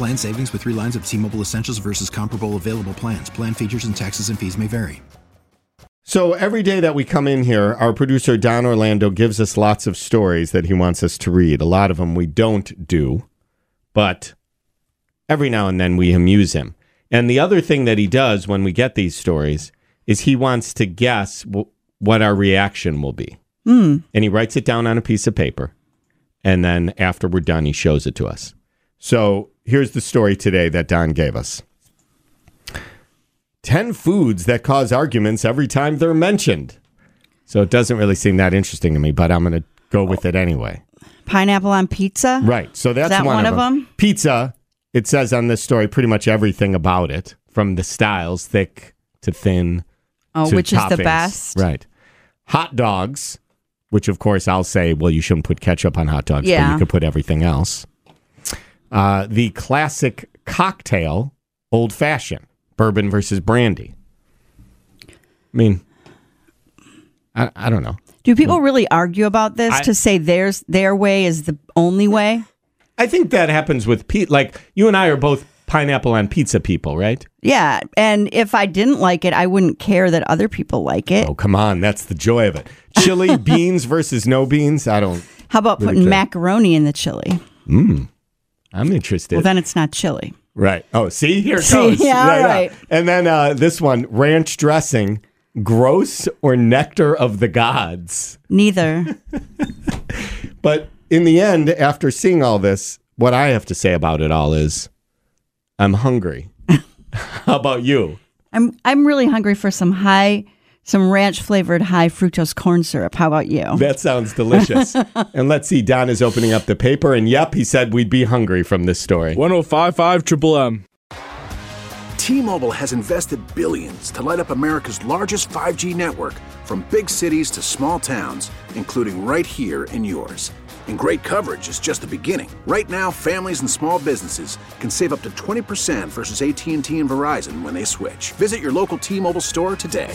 Plan savings with three lines of T Mobile Essentials versus comparable available plans. Plan features and taxes and fees may vary. So every day that we come in here, our producer Don Orlando gives us lots of stories that he wants us to read. A lot of them we don't do, but every now and then we amuse him. And the other thing that he does when we get these stories is he wants to guess w- what our reaction will be. Hmm. And he writes it down on a piece of paper. And then after we're done, he shows it to us. So here's the story today that Don gave us 10 foods that cause arguments every time they're mentioned. So it doesn't really seem that interesting to me, but I'm going to go with it anyway. Pineapple on pizza? Right. So that's that one, one of them. them? Pizza, it says on this story pretty much everything about it, from the styles, thick to thin. Oh, to which is the best? Right. Hot dogs, which of course I'll say, well, you shouldn't put ketchup on hot dogs, but you could put everything else. Uh, the classic cocktail, old fashioned, bourbon versus brandy. I mean, I, I don't know. Do people really argue about this I- to say theirs their way is the only way? I think that happens with Pete. Like you and I are both pineapple on pizza people, right? Yeah, and if I didn't like it, I wouldn't care that other people like it. Oh, come on. That's the joy of it. Chili beans versus no beans. I don't. How about really putting care. macaroni in the chili? I'm interested. Well, then it's not chili. right. Oh, see, here it See, goes. yeah, all right. And then uh, this one ranch dressing, gross or nectar of the gods. Neither. But in the end, after seeing all this, what I have to say about it all is I'm hungry. How about you? I'm I'm really hungry for some high, some ranch flavored high fructose corn syrup. How about you? That sounds delicious. and let's see, Don is opening up the paper, and yep, he said we'd be hungry from this story. 1055 Triple M. T-Mobile has invested billions to light up America's largest 5G network from big cities to small towns, including right here in yours. And great coverage is just the beginning. Right now, families and small businesses can save up to 20% versus AT&T and Verizon when they switch. Visit your local T-Mobile store today.